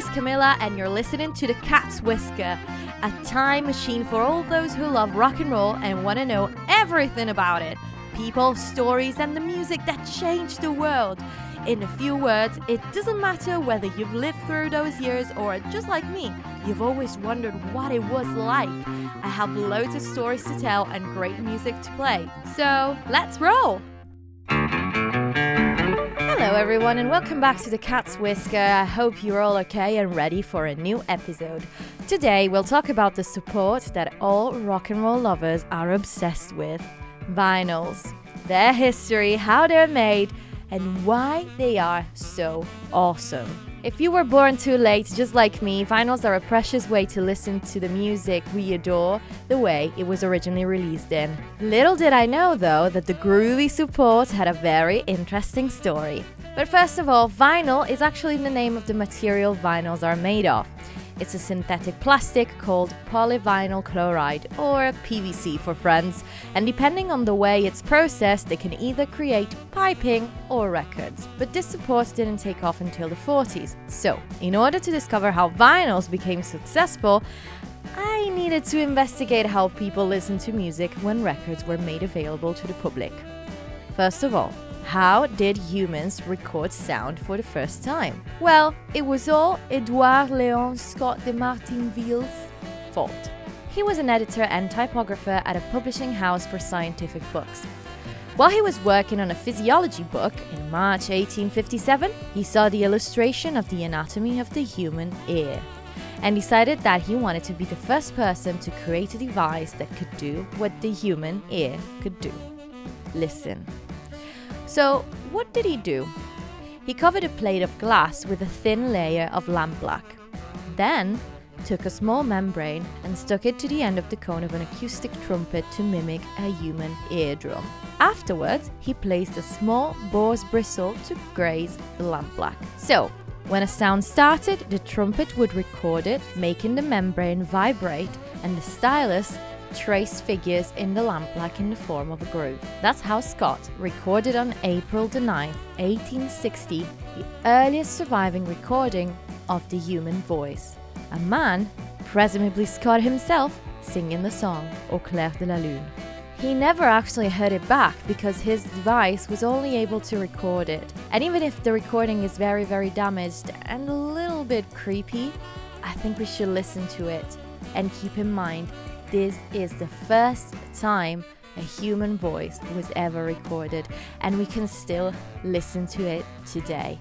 is Camilla, and you're listening to The Cat's Whisker, a time machine for all those who love rock and roll and want to know everything about it people, stories, and the music that changed the world. In a few words, it doesn't matter whether you've lived through those years or just like me, you've always wondered what it was like. I have loads of stories to tell and great music to play. So, let's roll! Hello, everyone, and welcome back to the Cat's Whisker. I hope you're all okay and ready for a new episode. Today, we'll talk about the support that all rock and roll lovers are obsessed with vinyls, their history, how they're made and why they are so awesome. If you were born too late, just like me, vinyls are a precious way to listen to the music we adore the way it was originally released in. Little did I know, though, that the groovy support had a very interesting story. But first of all, vinyl is actually the name of the material vinyls are made of. It's a synthetic plastic called polyvinyl chloride, or PVC for friends, and depending on the way it's processed, it can either create piping or records. But this support didn't take off until the 40s. So, in order to discover how vinyls became successful, I needed to investigate how people listened to music when records were made available to the public. First of all, how did humans record sound for the first time? Well, it was all Edouard Léon Scott de Martinville's fault. He was an editor and typographer at a publishing house for scientific books. While he was working on a physiology book in March 1857, he saw the illustration of the anatomy of the human ear and decided that he wanted to be the first person to create a device that could do what the human ear could do. Listen. So, what did he do? He covered a plate of glass with a thin layer of lampblack. Then, took a small membrane and stuck it to the end of the cone of an acoustic trumpet to mimic a human eardrum. Afterwards, he placed a small boar's bristle to graze the lampblack. So, when a sound started, the trumpet would record it, making the membrane vibrate, and the stylus trace figures in the lampblack in the form of a groove. That's how Scott recorded on April the 9th, 1860, the earliest surviving recording of the human voice. A man, presumably Scott himself, singing the song Au clair de la lune. He never actually heard it back because his device was only able to record it. And even if the recording is very, very damaged and a little bit creepy, I think we should listen to it and keep in mind this is the first time a human voice was ever recorded, and we can still listen to it today.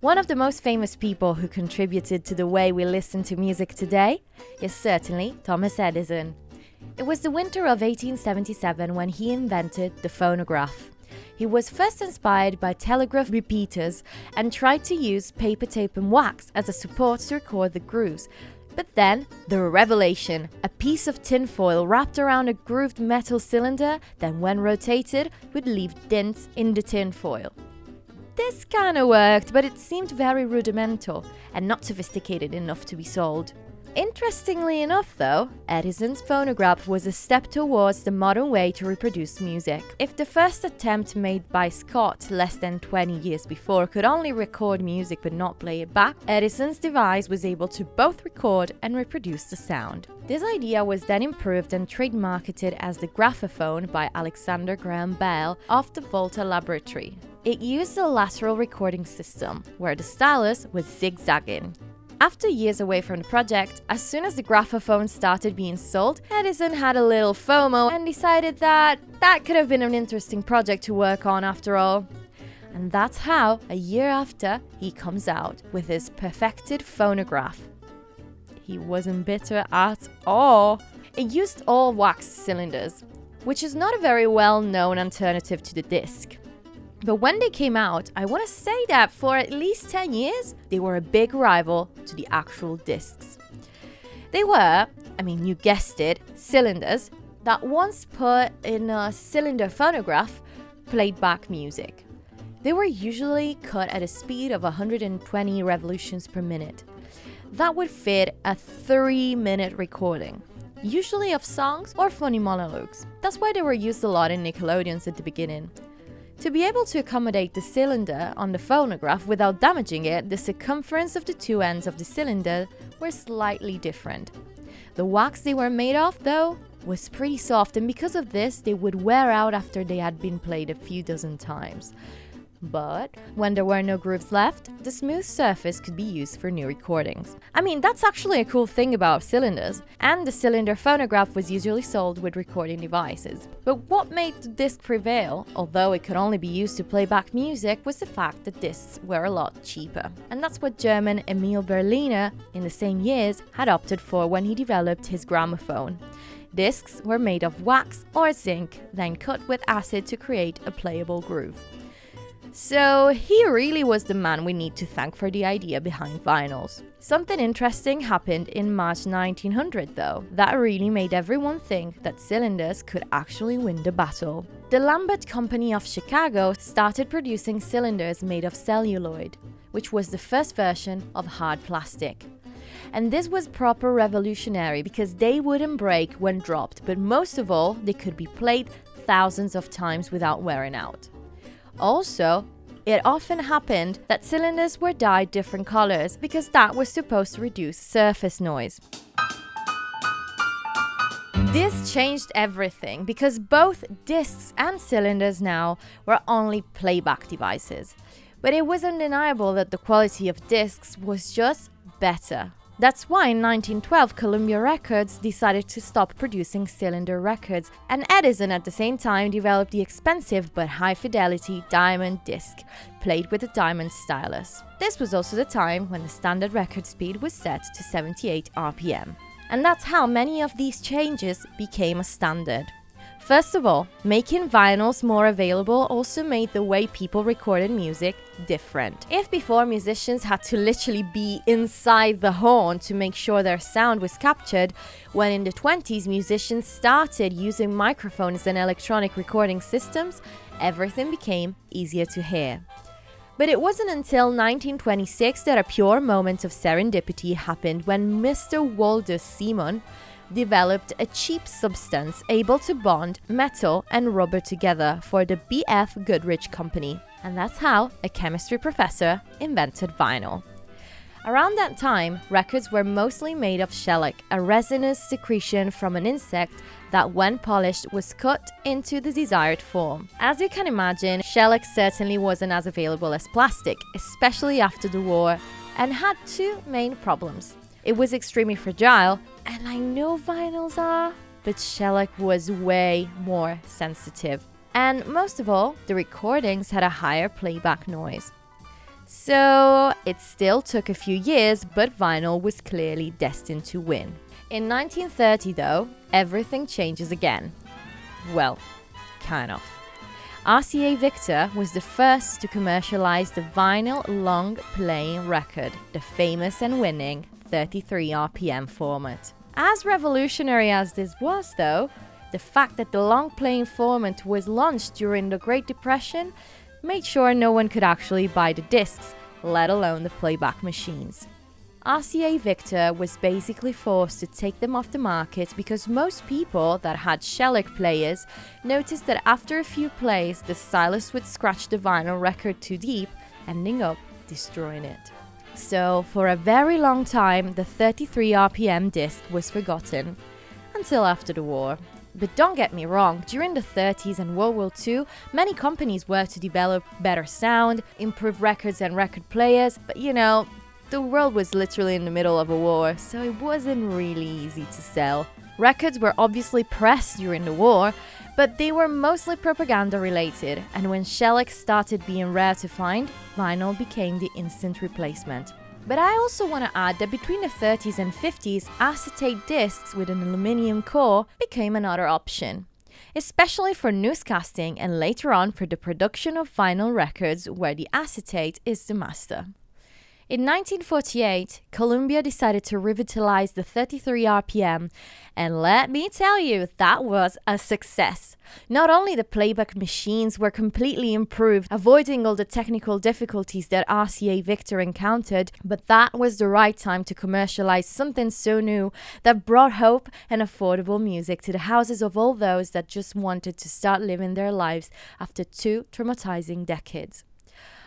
One of the most famous people who contributed to the way we listen to music today is certainly Thomas Edison. It was the winter of 1877 when he invented the phonograph. He was first inspired by telegraph repeaters and tried to use paper tape and wax as a support to record the grooves. But then, the revelation a piece of tinfoil wrapped around a grooved metal cylinder, then when rotated, would leave dents in the tinfoil. This kinda worked, but it seemed very rudimental and not sophisticated enough to be sold. Interestingly enough, though, Edison's phonograph was a step towards the modern way to reproduce music. If the first attempt made by Scott less than 20 years before could only record music but not play it back, Edison's device was able to both record and reproduce the sound. This idea was then improved and trademarketed as the graphophone by Alexander Graham Bell of the Volta Laboratory. It used a lateral recording system, where the stylus was zigzagging. After years away from the project, as soon as the graphophone started being sold, Edison had a little FOMO and decided that that could have been an interesting project to work on after all. And that's how, a year after, he comes out with his perfected phonograph. He wasn't bitter at all. It used all wax cylinders, which is not a very well known alternative to the disc. But when they came out, I want to say that for at least 10 years, they were a big rival to the actual discs. They were, I mean, you guessed it, cylinders that once put in a cylinder phonograph played back music. They were usually cut at a speed of 120 revolutions per minute. That would fit a three minute recording. usually of songs or funny monologues. That's why they were used a lot in Nickelodeons at the beginning. To be able to accommodate the cylinder on the phonograph without damaging it, the circumference of the two ends of the cylinder were slightly different. The wax they were made of, though, was pretty soft, and because of this, they would wear out after they had been played a few dozen times. But when there were no grooves left, the smooth surface could be used for new recordings. I mean, that's actually a cool thing about cylinders, and the cylinder phonograph was usually sold with recording devices. But what made the disc prevail, although it could only be used to play back music, was the fact that discs were a lot cheaper. And that's what German Emil Berliner, in the same years, had opted for when he developed his gramophone. Discs were made of wax or zinc, then cut with acid to create a playable groove. So, he really was the man we need to thank for the idea behind vinyls. Something interesting happened in March 1900, though, that really made everyone think that cylinders could actually win the battle. The Lambert Company of Chicago started producing cylinders made of celluloid, which was the first version of hard plastic. And this was proper revolutionary because they wouldn't break when dropped, but most of all, they could be played thousands of times without wearing out. Also, it often happened that cylinders were dyed different colors because that was supposed to reduce surface noise. This changed everything because both discs and cylinders now were only playback devices. But it was undeniable that the quality of discs was just better. That's why in 1912 Columbia Records decided to stop producing cylinder records, and Edison at the same time developed the expensive but high fidelity diamond disc, played with a diamond stylus. This was also the time when the standard record speed was set to 78 RPM. And that's how many of these changes became a standard. First of all, making vinyls more available also made the way people recorded music different. If before musicians had to literally be inside the horn to make sure their sound was captured, when in the 20s musicians started using microphones and electronic recording systems, everything became easier to hear. But it wasn't until 1926 that a pure moment of serendipity happened when Mr. Walter Simon developed a cheap substance able to bond metal and rubber together for the BF Goodrich Company. And that's how a chemistry professor invented vinyl. Around that time, records were mostly made of shellac, a resinous secretion from an insect that, when polished, was cut into the desired form. As you can imagine, shellac certainly wasn't as available as plastic, especially after the war, and had two main problems. It was extremely fragile, and I know vinyls are, but shellac was way more sensitive. And most of all, the recordings had a higher playback noise. So it still took a few years, but vinyl was clearly destined to win. In 1930, though, everything changes again. Well, kind of. RCA Victor was the first to commercialize the vinyl long playing record, the famous and winning 33 RPM format. As revolutionary as this was, though, the fact that the long playing format was launched during the Great Depression made sure no one could actually buy the discs, let alone the playback machines. RCA Victor was basically forced to take them off the market because most people that had shellac players noticed that after a few plays, the stylus would scratch the vinyl record too deep, ending up destroying it. So, for a very long time, the 33 RPM disc was forgotten until after the war. But don't get me wrong, during the 30s and World War II, many companies worked to develop better sound, improve records and record players, but you know, the world was literally in the middle of a war, so it wasn't really easy to sell. Records were obviously pressed during the war, but they were mostly propaganda related, and when shellac started being rare to find, vinyl became the instant replacement. But I also want to add that between the 30s and 50s, acetate discs with an aluminium core became another option, especially for newscasting and later on for the production of vinyl records where the acetate is the master. In 1948, Columbia decided to revitalize the 33 RPM, and let me tell you, that was a success. Not only the playback machines were completely improved, avoiding all the technical difficulties that RCA Victor encountered, but that was the right time to commercialize something so new that brought hope and affordable music to the houses of all those that just wanted to start living their lives after two traumatizing decades.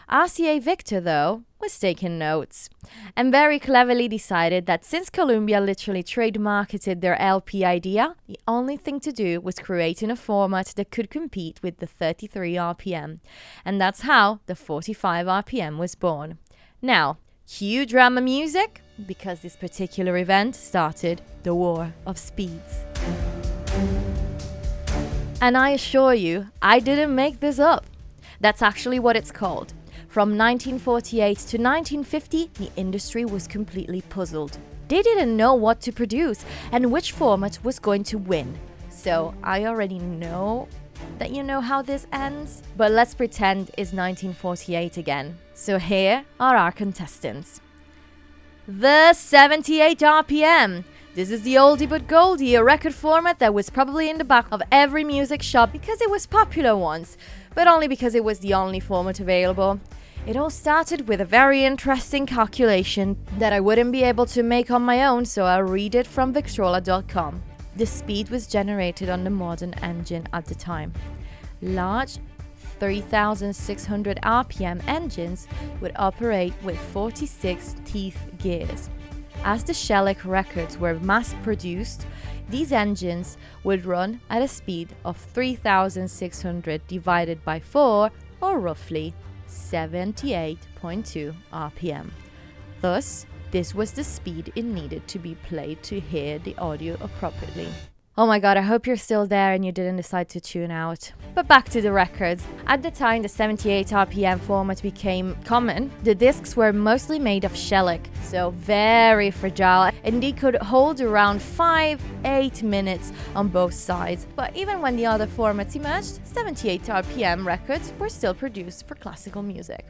RCA Victor, though, was taking notes and very cleverly decided that since Columbia literally trademarketed their LP idea, the only thing to do was creating a format that could compete with the 33 RPM. And that's how the 45 RPM was born. Now, cue drama music because this particular event started the War of Speeds. And I assure you, I didn't make this up. That's actually what it's called. From 1948 to 1950, the industry was completely puzzled. They didn't know what to produce and which format was going to win. So I already know that you know how this ends, but let's pretend it's 1948 again. So here are our contestants. The 78 RPM. This is the oldie but goldie, a record format that was probably in the back of every music shop because it was popular once, but only because it was the only format available. It all started with a very interesting calculation that I wouldn't be able to make on my own, so I'll read it from Victrola.com. The speed was generated on the modern engine at the time. Large 3600 RPM engines would operate with 46 teeth gears. As the Shellac records were mass produced, these engines would run at a speed of 3600 divided by 4, or roughly 78.2 RPM. Thus, this was the speed it needed to be played to hear the audio appropriately. Oh my god, I hope you're still there and you didn't decide to tune out. But back to the records. At the time the 78 RPM format became common, the discs were mostly made of shellac, so very fragile, and they could hold around 5 8 minutes on both sides. But even when the other formats emerged, 78 RPM records were still produced for classical music.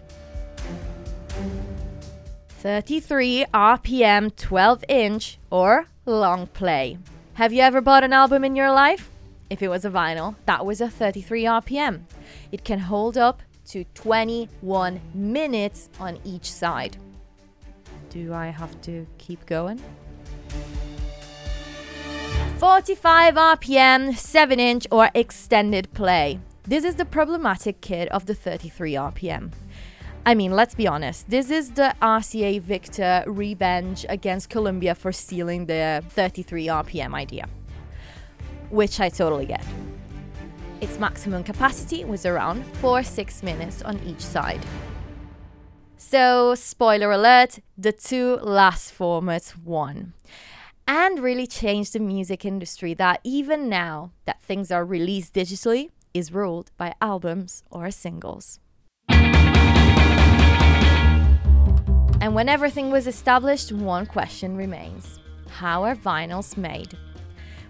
33 RPM 12 inch or long play. Have you ever bought an album in your life? If it was a vinyl, that was a 33 RPM. It can hold up to 21 minutes on each side. Do I have to keep going? 45 RPM, 7 inch, or extended play. This is the problematic kid of the 33 RPM. I mean, let's be honest, this is the RCA Victor revenge against Columbia for stealing the 33 RPM idea, which I totally get. Its maximum capacity was around 4 6 minutes on each side. So, spoiler alert, the two last formats won. And really changed the music industry that even now that things are released digitally is ruled by albums or singles. And when everything was established, one question remains How are vinyls made?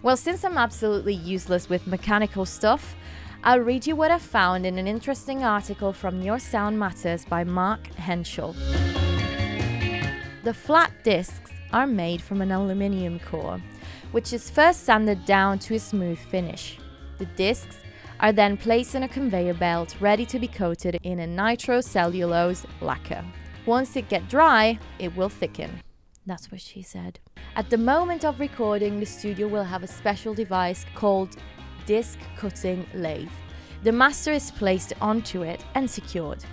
Well, since I'm absolutely useless with mechanical stuff, I'll read you what I found in an interesting article from Your Sound Matters by Mark Henschel. The flat discs are made from an aluminium core, which is first sanded down to a smooth finish. The discs are then placed in a conveyor belt ready to be coated in a nitrocellulose lacquer. Once it get dry, it will thicken. That's what she said. At the moment of recording, the studio will have a special device called disc cutting lathe. The master is placed onto it and secured.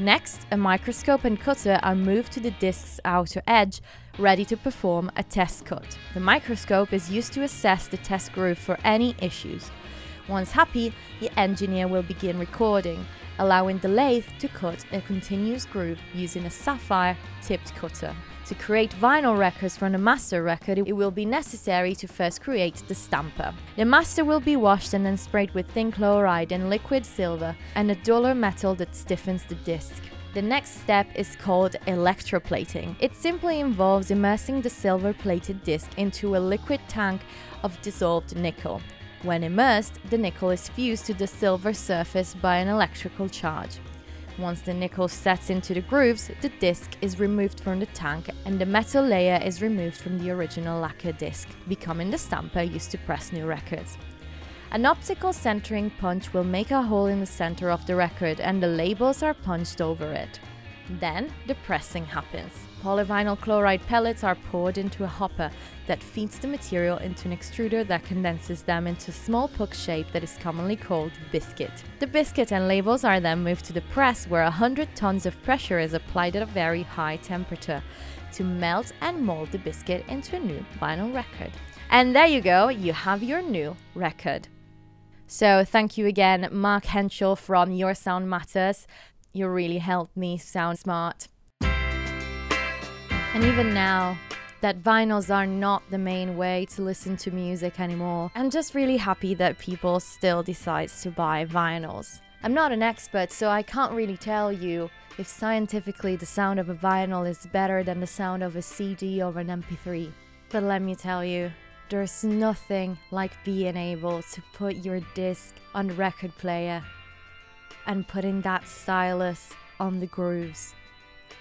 Next, a microscope and cutter are moved to the disc's outer edge, ready to perform a test cut. The microscope is used to assess the test groove for any issues. Once happy, the engineer will begin recording, allowing the lathe to cut a continuous groove using a sapphire tipped cutter. To create vinyl records from the master record, it will be necessary to first create the stamper. The master will be washed and then sprayed with tin chloride and liquid silver and a duller metal that stiffens the disc. The next step is called electroplating. It simply involves immersing the silver plated disc into a liquid tank of dissolved nickel. When immersed, the nickel is fused to the silver surface by an electrical charge. Once the nickel sets into the grooves, the disc is removed from the tank and the metal layer is removed from the original lacquer disc, becoming the stamper used to press new records. An optical centering punch will make a hole in the center of the record and the labels are punched over it. Then the pressing happens. Polyvinyl chloride pellets are poured into a hopper that feeds the material into an extruder that condenses them into small puck shape that is commonly called biscuit. The biscuit and labels are then moved to the press where 100 tons of pressure is applied at a very high temperature to melt and mold the biscuit into a new vinyl record. And there you go, you have your new record. So, thank you again, Mark Henschel from Your Sound Matters. You really helped me sound smart. And even now, that vinyls are not the main way to listen to music anymore. I'm just really happy that people still decide to buy vinyls. I'm not an expert, so I can't really tell you if scientifically the sound of a vinyl is better than the sound of a CD or an MP3. But let me tell you, there's nothing like being able to put your disc on record player and putting that stylus on the grooves.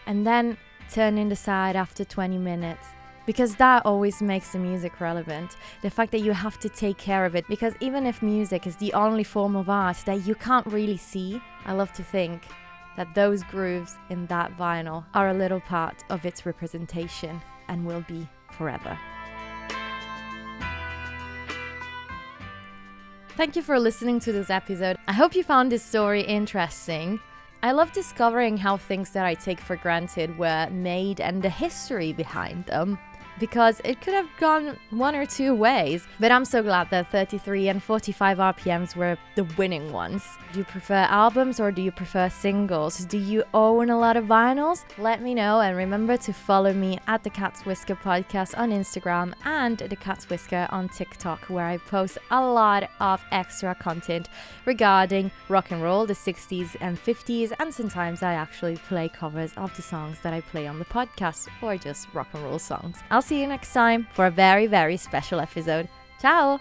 And then turning the side after 20 minutes because that always makes the music relevant. The fact that you have to take care of it, because even if music is the only form of art that you can't really see, I love to think that those grooves in that vinyl are a little part of its representation and will be forever. Thank you for listening to this episode. I hope you found this story interesting. I love discovering how things that I take for granted were made and the history behind them because it could have gone one or two ways. But I'm so glad that 33 and 45 RPMs were the winning ones. Do you prefer albums or do you prefer singles? Do you own a lot of vinyls? Let me know and remember to follow me at the Cat's Whisker podcast on Instagram and the Cat's Whisker on TikTok, where I post a lot of extra content regarding rock and roll, the 60s and 50s, and sometimes I actually play covers of the songs that I play on the podcast or just rock and roll songs. I'll see you next time for a very, very special episode. Ciao!